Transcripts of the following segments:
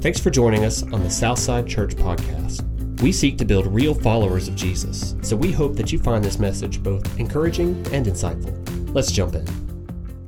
Thanks for joining us on the Southside Church Podcast. We seek to build real followers of Jesus, so we hope that you find this message both encouraging and insightful. Let's jump in.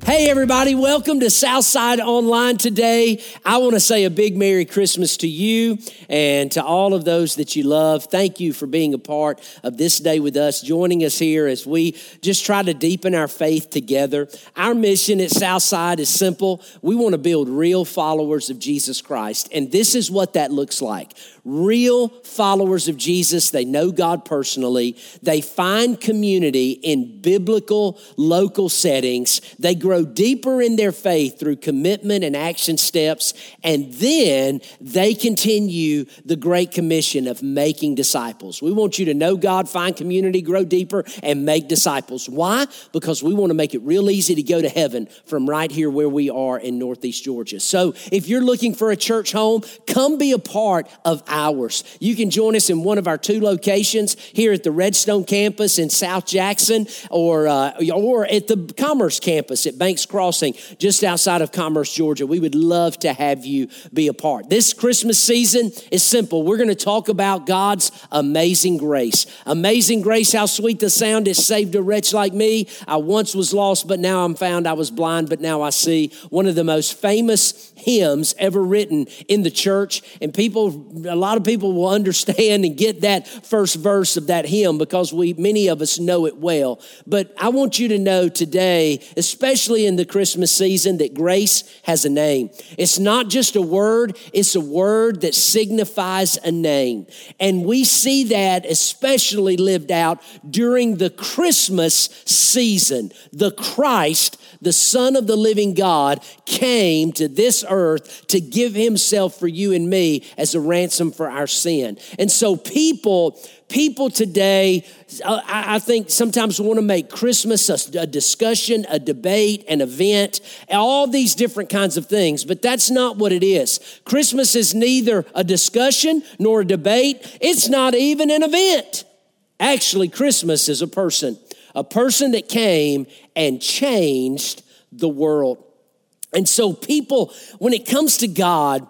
Hey, everybody, welcome to Southside Online today. I want to say a big Merry Christmas to you and to all of those that you love. Thank you for being a part of this day with us, joining us here as we just try to deepen our faith together. Our mission at Southside is simple we want to build real followers of Jesus Christ, and this is what that looks like real followers of Jesus. They know God personally. They find community in biblical, local settings. They grow deeper in their faith through commitment and action steps. And then they continue the Great Commission of making disciples. We want you to know God, find community, grow deeper, and make disciples. Why? Because we want to make it real easy to go to heaven from right here where we are in Northeast Georgia. So if you're looking for a church home, come be a part of ours. You can join us in one of our two locations here at the Redstone campus in South Jackson or, uh, or at the Commerce campus at Banks Crossing, just outside of Commerce, Georgia. We would love to have you be a part. This Christmas season is simple. We're going to talk about God's amazing grace. Amazing grace, how sweet the sound it saved a wretch like me. I once was lost, but now I'm found. I was blind, but now I see. One of the most famous hymns ever written in the church. And people, a lot of people will understand and get that first verse of that hymn because we, many of us know it well. But I want you to know today, especially in the Christmas season, that grace has a name. It's not just a word, it's a word that signifies a name. And we see that especially lived out during the Christmas season. The Christ the Son of the living God, came to this earth to give himself for you and me as a ransom for our sin. And so people, people today, uh, I think sometimes want to make Christmas a, discussion, a debate, an event, all these different kinds of things, but that's not what it is. Christmas is neither a discussion nor a debate, it's not even an event. Actually, Christmas is a person a person that came and changed the world. And so, people, when it comes to God,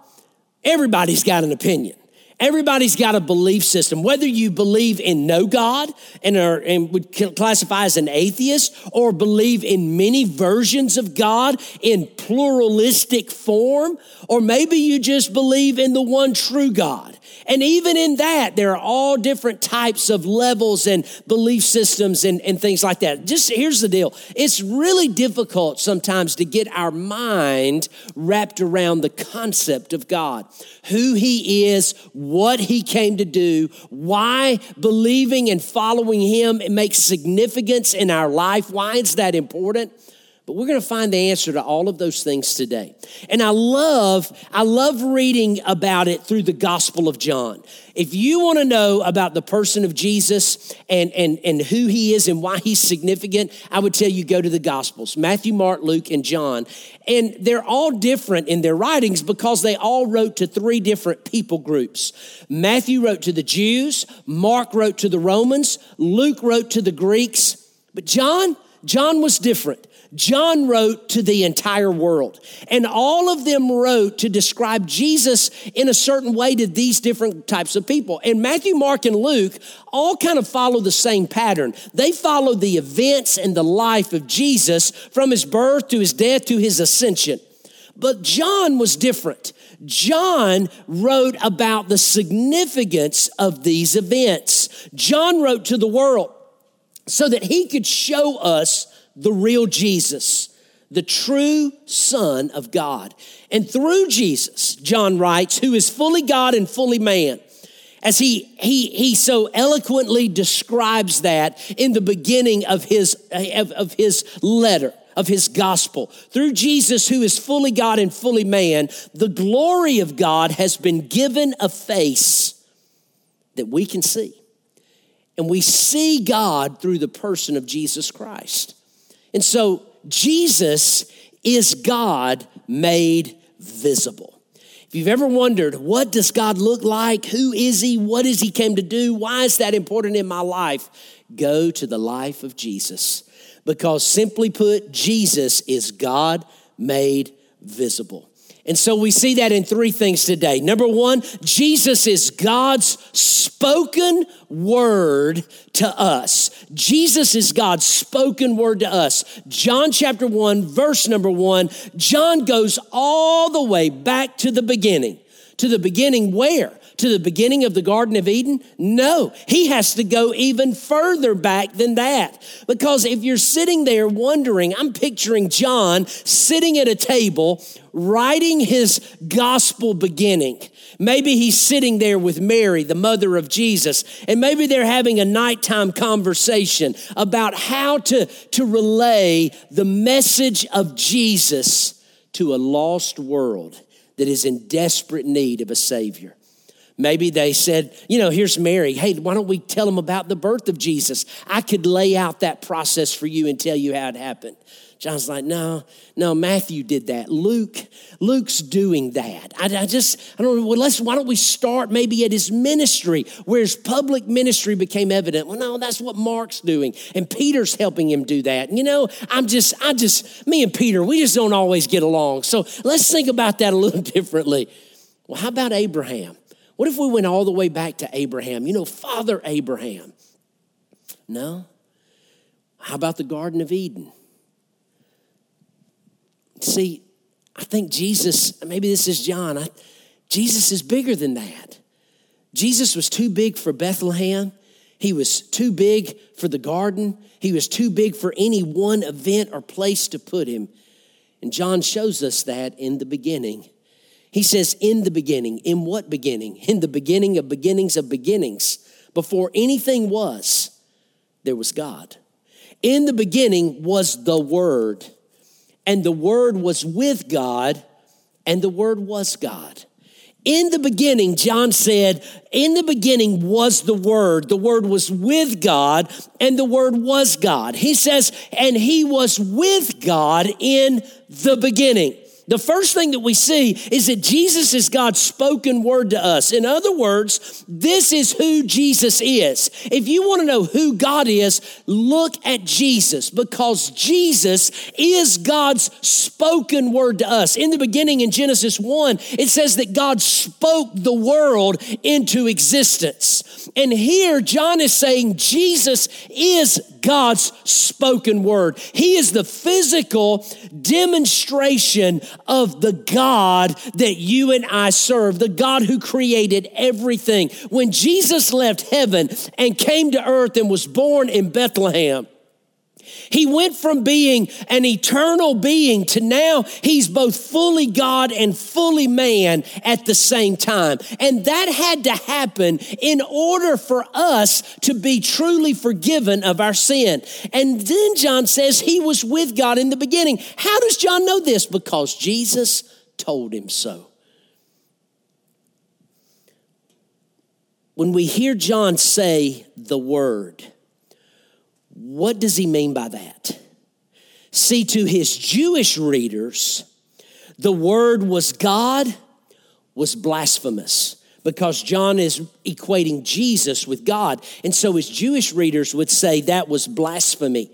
everybody's got an opinion. Everybody's got a belief system. Whether you believe in no God and, are, and would classify as an atheist, or believe in many versions of God in pluralistic form, or maybe you just believe in the one true God. And even in that, there are all different types of levels and belief systems and, and things like that. Just here's the deal it's really difficult sometimes to get our mind wrapped around the concept of God, who He is, what He came to do, why believing and following Him makes significance in our life. Why is that important? But we're going to find the answer to all of those things today. And I love, I love reading about it through the Gospel of John. If you want to know about the person of Jesus and, and, and who he is and why he's significant, I would tell you go to the Gospels Matthew, Mark, Luke, and John. And they're all different in their writings because they all wrote to three different people groups. Matthew wrote to the Jews, Mark wrote to the Romans, Luke wrote to the Greeks. But John, John was different. John wrote to the entire world. And all of them wrote to describe Jesus in a certain way to these different types of people. And Matthew, Mark, and Luke all kind of follow the same pattern. They follow the events and the life of Jesus from his birth to his death to his ascension. But John was different. John wrote about the significance of these events. John wrote to the world so that he could show us the real Jesus, the true Son of God. And through Jesus, John writes, who is fully God and fully man, as he, he, he so eloquently describes that in the beginning of his, of, of his letter of his gospel. Through Jesus, who is fully God and fully man, the glory of God has been given a face that we can see. And we see God through the person of Jesus Christ. And so Jesus is God made visible. If you've ever wondered, what does God look like? Who is he? What is he came to do? Why is that important in my life? Go to the life of Jesus. Because simply put, Jesus is God made visible. And so we see that in three things today. Number one, Jesus is God's spoken word to us. Jesus is God's spoken word to us. John chapter 1, verse number 1, John goes all the way back to the beginning. To the beginning where? To the beginning of the Garden of Eden? No, he has to go even further back than that. Because if you're sitting there wondering, I'm picturing John sitting at a table writing his gospel beginning. Maybe he's sitting there with Mary, the mother of Jesus, and maybe they're having a nighttime conversation about how to, to relay the message of Jesus to a lost world that is in desperate need of a Savior. Maybe they said, you know, here's Mary. Hey, why don't we tell them about the birth of Jesus? I could lay out that process for you and tell you how it happened. John's like, no, no, Matthew did that. Luke, Luke's doing that. I, I just, I don't know. Well, let's, why don't we start maybe at his ministry, where his public ministry became evident? Well, no, that's what Mark's doing. And Peter's helping him do that. And you know, I'm just, I just, me and Peter, we just don't always get along. So let's think about that a little differently. Well, how about Abraham? What if we went all the way back to Abraham? You know, Father Abraham. No. How about the Garden of Eden? See, I think Jesus, maybe this is John, I, Jesus is bigger than that. Jesus was too big for Bethlehem. He was too big for the garden. He was too big for any one event or place to put him. And John shows us that in the beginning. He says, in the beginning. In what beginning? In the beginning of beginnings of beginnings. Before anything was, there was God. In the beginning was the Word, and the Word was with God, and the Word was God. In the beginning, John said, in the beginning was the Word. The Word was with God, and the Word was God. He says, and He was with God in the beginning. The first thing that we see is that Jesus is God's spoken word to us. In other words, this is who Jesus is. If you want to know who God is, look at Jesus because Jesus is God's spoken word to us. In the beginning in Genesis 1, it says that God spoke the world into existence. And here John is saying Jesus is God's spoken word. He is the physical demonstration of the God that you and I serve, the God who created everything. When Jesus left heaven and came to earth and was born in Bethlehem, he went from being an eternal being to now he's both fully God and fully man at the same time. And that had to happen in order for us to be truly forgiven of our sin. And then John says he was with God in the beginning. How does John know this? Because Jesus told him so. When we hear John say the word, what does he mean by that? See, to his Jewish readers, the word was God was blasphemous because John is equating Jesus with God. And so his Jewish readers would say that was blasphemy.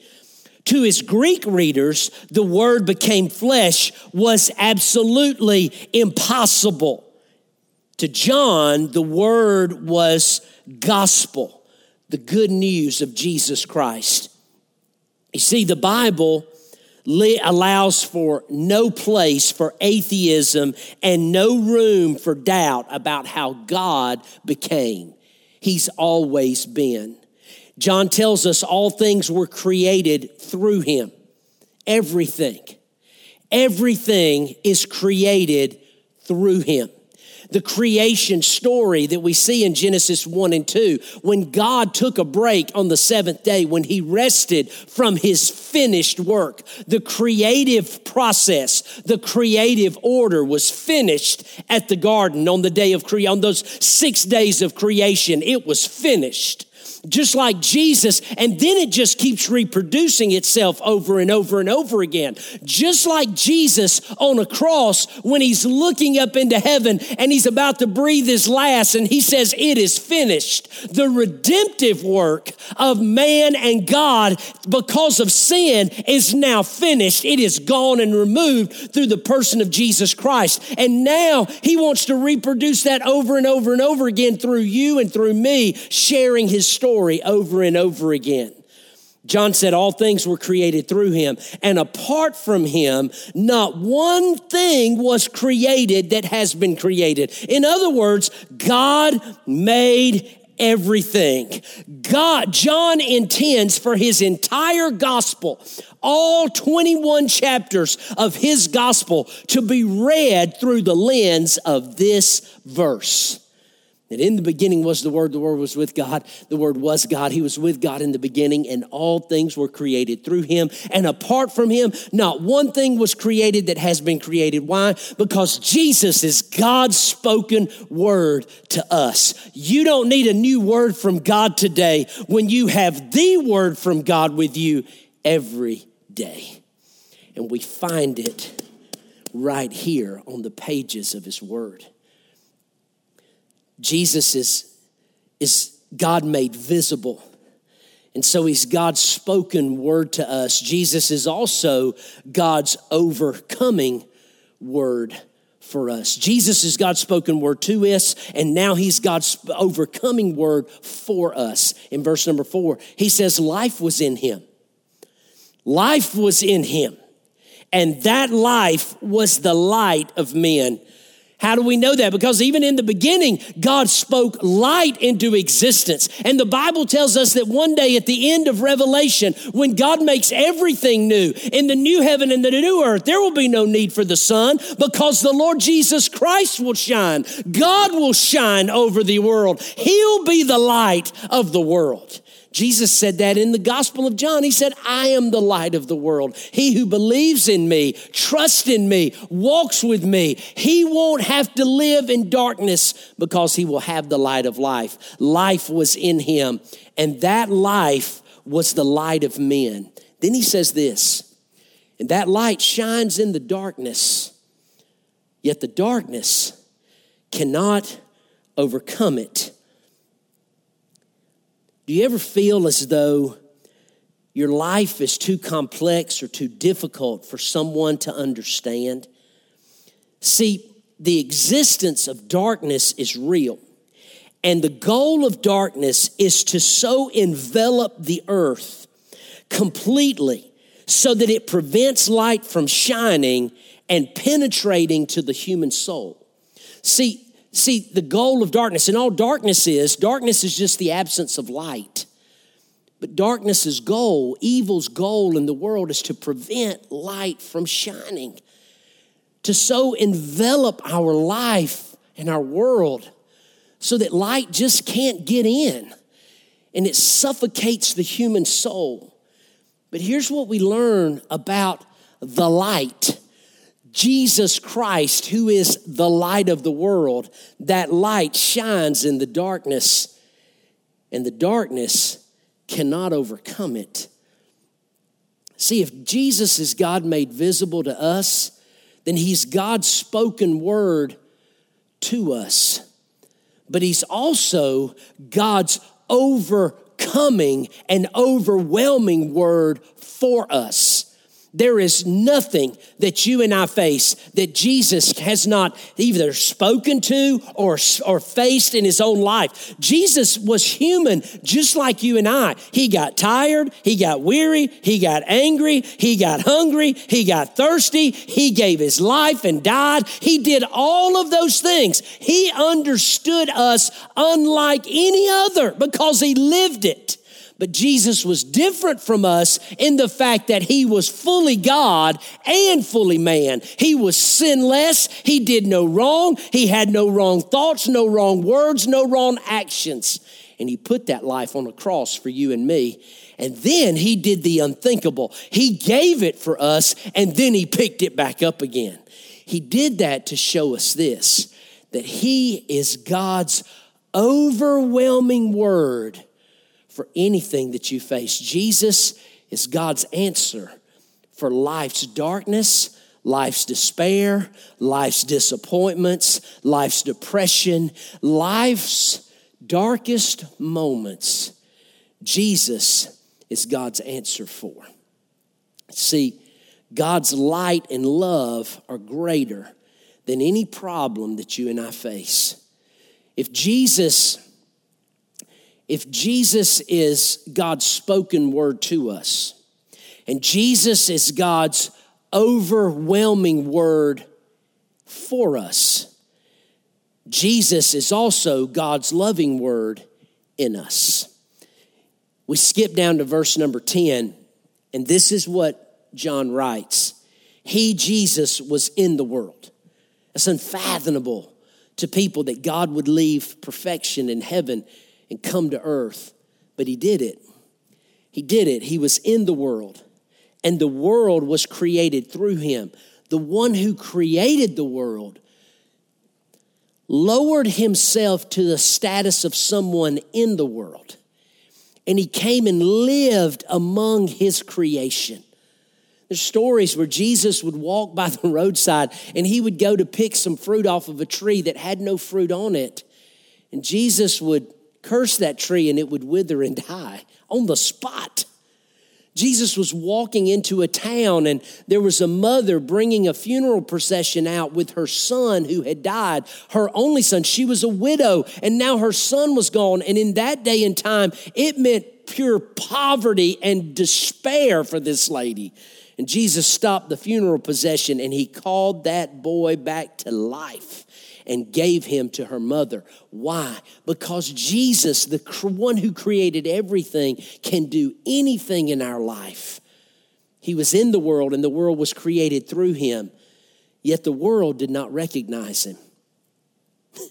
To his Greek readers, the word became flesh was absolutely impossible. To John, the word was gospel the good news of Jesus Christ. You see, the Bible allows for no place for atheism and no room for doubt about how God became. He's always been. John tells us all things were created through him. Everything. Everything is created through him the creation story that we see in Genesis 1 and 2. When God took a break on the seventh day, when he rested from his finished work, the creative process, the creative order was finished at the garden on the day of creation, on those six days of creation. It was finished. Just like Jesus, and then it just keeps reproducing itself over and over and over again. Just like Jesus on a cross when he's looking up into heaven and he's about to breathe his last and he says, It is finished. The redemptive work of man and God because of sin is now finished. It is gone and removed through the person of Jesus Christ. And now he wants to reproduce that over and over and over again through you and through me, sharing his story over and over again. John said, All things were created through him, and apart from him, not one thing was created that has been created. In other words, God made everything. God, John intends for his entire gospel, all 21 chapters of his gospel, to be read through the lens of this verse. That in the beginning was the Word, the Word was with God, the Word was God, He was with God in the beginning, and all things were created through Him. And apart from Him, not one thing was created that has been created. Why? Because Jesus is God's spoken Word to us. You don't need a new word from God today when you have the Word from God with you every day. And we find it right here on the pages of His Word. Jesus is, is God made visible. And so he's God's spoken word to us. Jesus is also God's overcoming word for us. Jesus is God's spoken word to us, and now he's God's overcoming word for us. In verse number four, he says, Life was in him. Life was in him. And that life was the light of men. How do we know that? Because even in the beginning, God spoke light into existence. And the Bible tells us that one day at the end of Revelation, when God makes everything new, in the new heaven and the new earth, there will be no need for the sun because the Lord Jesus Christ will shine. God will shine over the world. He'll be the light of the world. Jesus said that in the Gospel of John. He said, I am the light of the world. He who believes in me, trusts in me, walks with me, he won't have to live in darkness because he will have the light of life. Life was in him, and that life was the light of men. Then he says this, and that light shines in the darkness, yet the darkness cannot overcome it. Do you ever feel as though your life is too complex or too difficult for someone to understand? See, the existence of darkness is real. And the goal of darkness is to so envelop the earth completely so that it prevents light from shining and penetrating to the human soul. See, See, the goal of darkness, and all darkness is, darkness is just the absence of light. But darkness's goal, evil's goal in the world is to prevent light from shining, to so envelop our life and our world so that light just can't get in and it suffocates the human soul. But here's what we learn about the light Jesus Christ, who is the light of the world, that light shines in the darkness, and the darkness cannot overcome it. See, if Jesus is God made visible to us, then he's God's spoken word to us. But he's also God's overcoming and overwhelming word for us. There is nothing that you and I face that Jesus has not either spoken to or, or faced in his own life. Jesus was human just like you and I. He got tired, he got weary, he got angry, he got hungry, he got thirsty, he gave his life and died. He did all of those things. He understood us unlike any other because he lived it. But Jesus was different from us in the fact that he was fully God and fully man. He was sinless. He did no wrong. He had no wrong thoughts, no wrong words, no wrong actions. And he put that life on a cross for you and me. And then he did the unthinkable. He gave it for us and then he picked it back up again. He did that to show us this that he is God's overwhelming word for anything that you face. Jesus is God's answer for life's darkness, life's despair, life's disappointments, life's depression, life's darkest moments. Jesus is God's answer for. See, God's light and love are greater than any problem that you and I face. If Jesus if Jesus is God's spoken word to us, and Jesus is God's overwhelming word for us, Jesus is also God's loving word in us. We skip down to verse number 10, and this is what John writes He, Jesus, was in the world. It's unfathomable to people that God would leave perfection in heaven and come to earth. But he did it. He did it. He was in the world, and the world was created through him. The one who created the world lowered himself to the status of someone in the world, and he came and lived among his creation. There's stories where Jesus would walk by the roadside and he would go to pick some fruit off of a tree that had no fruit on it. And Jesus would curse that tree and it would wither and die on the spot. Jesus was walking into a town and there was a mother bringing a funeral procession out with her son who had died, her only son. She was a widow and now her son was gone. And in that day and time, it meant pure poverty and despair for this lady. And Jesus stopped the funeral procession and he called that boy back to life and gave him to her mother. Why? Because Jesus, the one who created everything, can do anything in our life. He was in the world and the world was created through him, yet the world did not recognize him.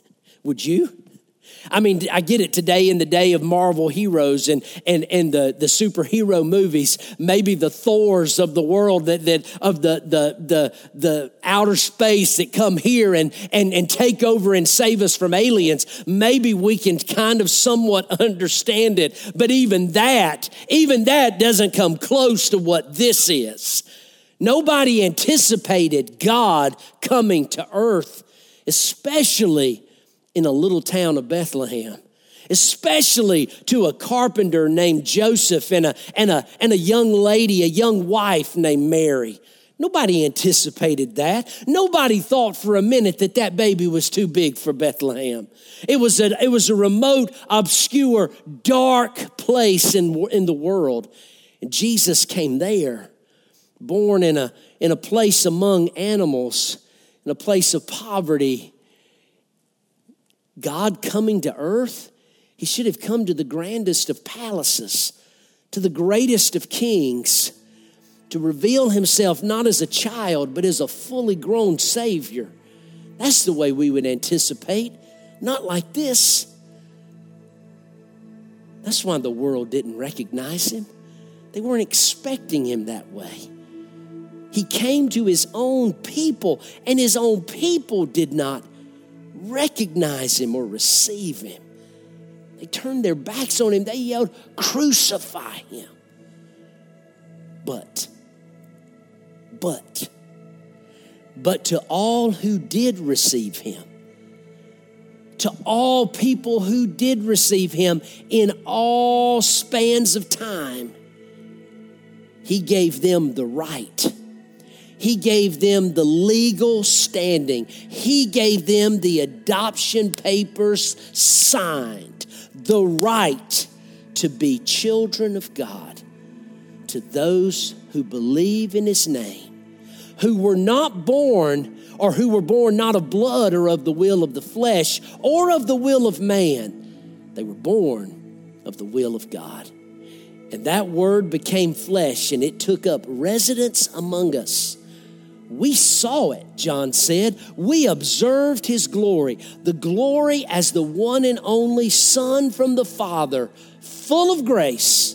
Would you? I mean, I get it today in the day of Marvel heroes and, and, and the, the superhero movies, maybe the Thors of the world that, that of the, the, the, the outer space that come here and, and, and take over and save us from aliens. Maybe we can kind of somewhat understand it. But even that, even that doesn't come close to what this is. Nobody anticipated God coming to earth, especially in a little town of Bethlehem especially to a carpenter named Joseph and a, and, a, and a young lady, a young wife named Mary. Nobody anticipated that. Nobody thought for a minute that that baby was too big for Bethlehem. It was a, it was a remote, obscure, dark place in, in the world. And Jesus came there, born in a, in a place among animals, in a place of poverty God coming to earth, he should have come to the grandest of palaces, to the greatest of kings, to reveal himself not as a child, but as a fully grown Savior. That's the way we would anticipate, not like this. That's why the world didn't recognize him. They weren't expecting him that way. He came to his own people, and his own people did not recognize him or receive him. They turned their backs on him. They yelled, Crucify him. But, but, but to all who did receive him, to all people who did receive him in all spans of time, he gave them the right he gave them the legal standing. He gave them the adoption papers signed, the right to be children of God to those who believe in His name, who were not born or who were born not of blood or of the will of the flesh or of the will of man. They were born of the will of God. And that word became flesh and it took up residence among us. We saw it, John said. We observed his glory, the glory as the one and only Son from the Father, full of grace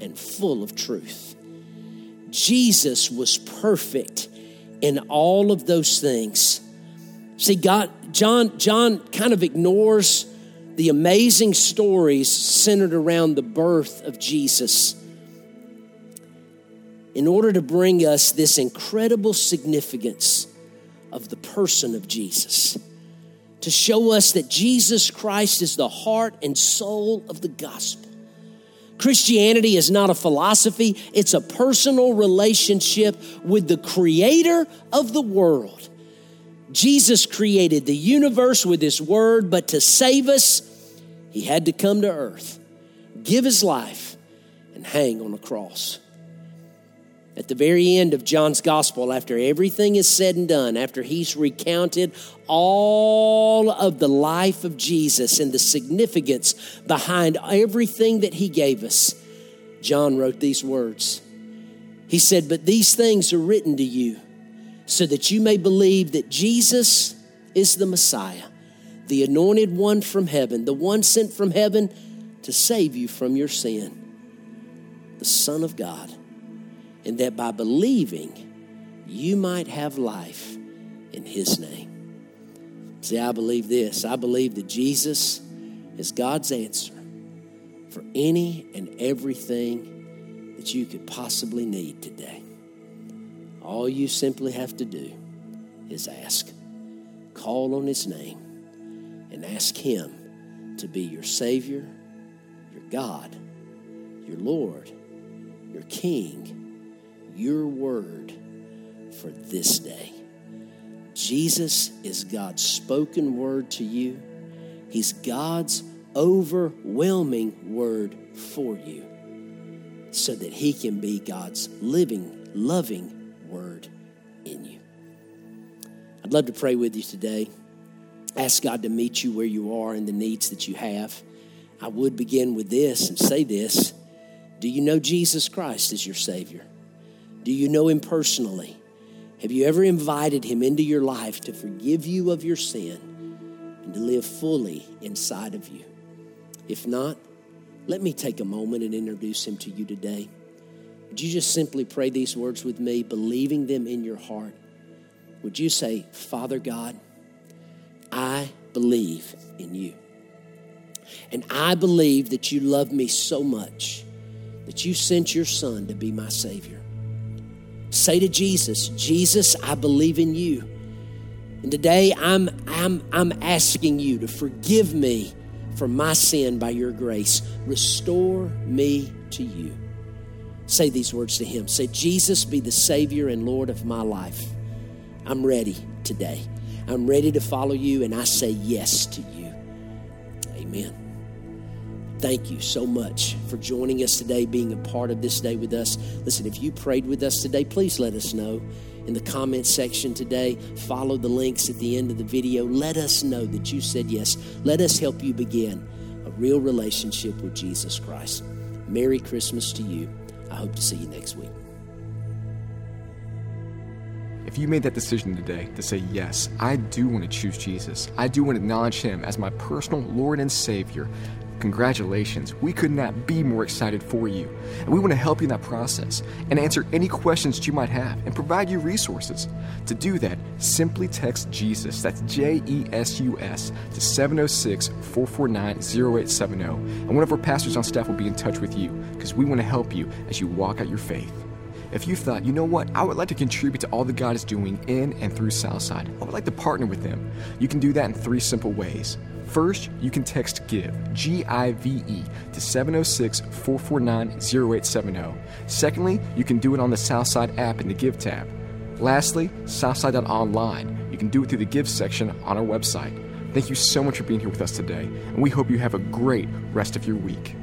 and full of truth. Jesus was perfect in all of those things. See, God, John, John kind of ignores the amazing stories centered around the birth of Jesus in order to bring us this incredible significance of the person of Jesus, to show us that Jesus Christ is the heart and soul of the gospel. Christianity is not a philosophy, it's a personal relationship with the creator of the world. Jesus created the universe with his word, but to save us, he had to come to earth, give his life, and hang on a cross. At the very end of John's gospel, after everything is said and done, after he's recounted all of the life of Jesus and the significance behind everything that he gave us, John wrote these words. He said, But these things are written to you so that you may believe that Jesus is the Messiah, the anointed one from heaven, the one sent from heaven to save you from your sin, the Son of God and that by believing, you might have life in His name. See, I believe this. I believe that Jesus is God's answer for any and everything that you could possibly need today. All you simply have to do is ask. Call on His name and ask Him to be your Savior, your God, your Lord, your King your word for this day. Jesus is God's spoken word to you, He's God's overwhelming word for you so that He can be God's living, loving word in you. I'd love to pray with you today. Ask God to meet you where you are and the needs that you have. I would begin with this and say this Do you know Jesus Christ as your Savior? Do you know him personally? Have you ever invited him into your life to forgive you of your sin and to live fully inside of you? If not, let me take a moment and introduce him to you today. Would you just simply pray these words with me, believing them in your heart? Would you say, Father God, I believe in you. And I believe that you love me so much that you sent your son to be my Savior. Say to Jesus, Jesus, I believe in you. And today I'm, I'm, I'm asking you to forgive me for my sin by your grace. Restore me to you. Say these words to him. Say, Jesus, be the Savior and Lord of my life. I'm ready today. I'm ready to follow you, and I say yes to you. Amen thank you so much for joining us today, being a part of this day with us. Listen, if you prayed with us today, please let us know in the comment section today. Follow the links at the end of the video. Let us know that you said yes. Let us help you begin a real relationship with Jesus Christ. Merry Christmas to you. I hope to see you next week. If you made that decision today to say, Yes, I do want to choose Jesus, I do want to acknowledge Him as my personal Lord and Savior, Congratulations, we could not be more excited for you. And we want to help you in that process and answer any questions that you might have and provide you resources. To do that, simply text Jesus, that's J E S U S, to 706 449 0870. And one of our pastors on staff will be in touch with you because we want to help you as you walk out your faith. If you thought, you know what, I would like to contribute to all that God is doing in and through Southside, I would like to partner with them. You can do that in three simple ways. First, you can text GIVE, G I V E, to 706 449 0870. Secondly, you can do it on the Southside app in the Give tab. Lastly, Southside.online. You can do it through the Give section on our website. Thank you so much for being here with us today, and we hope you have a great rest of your week.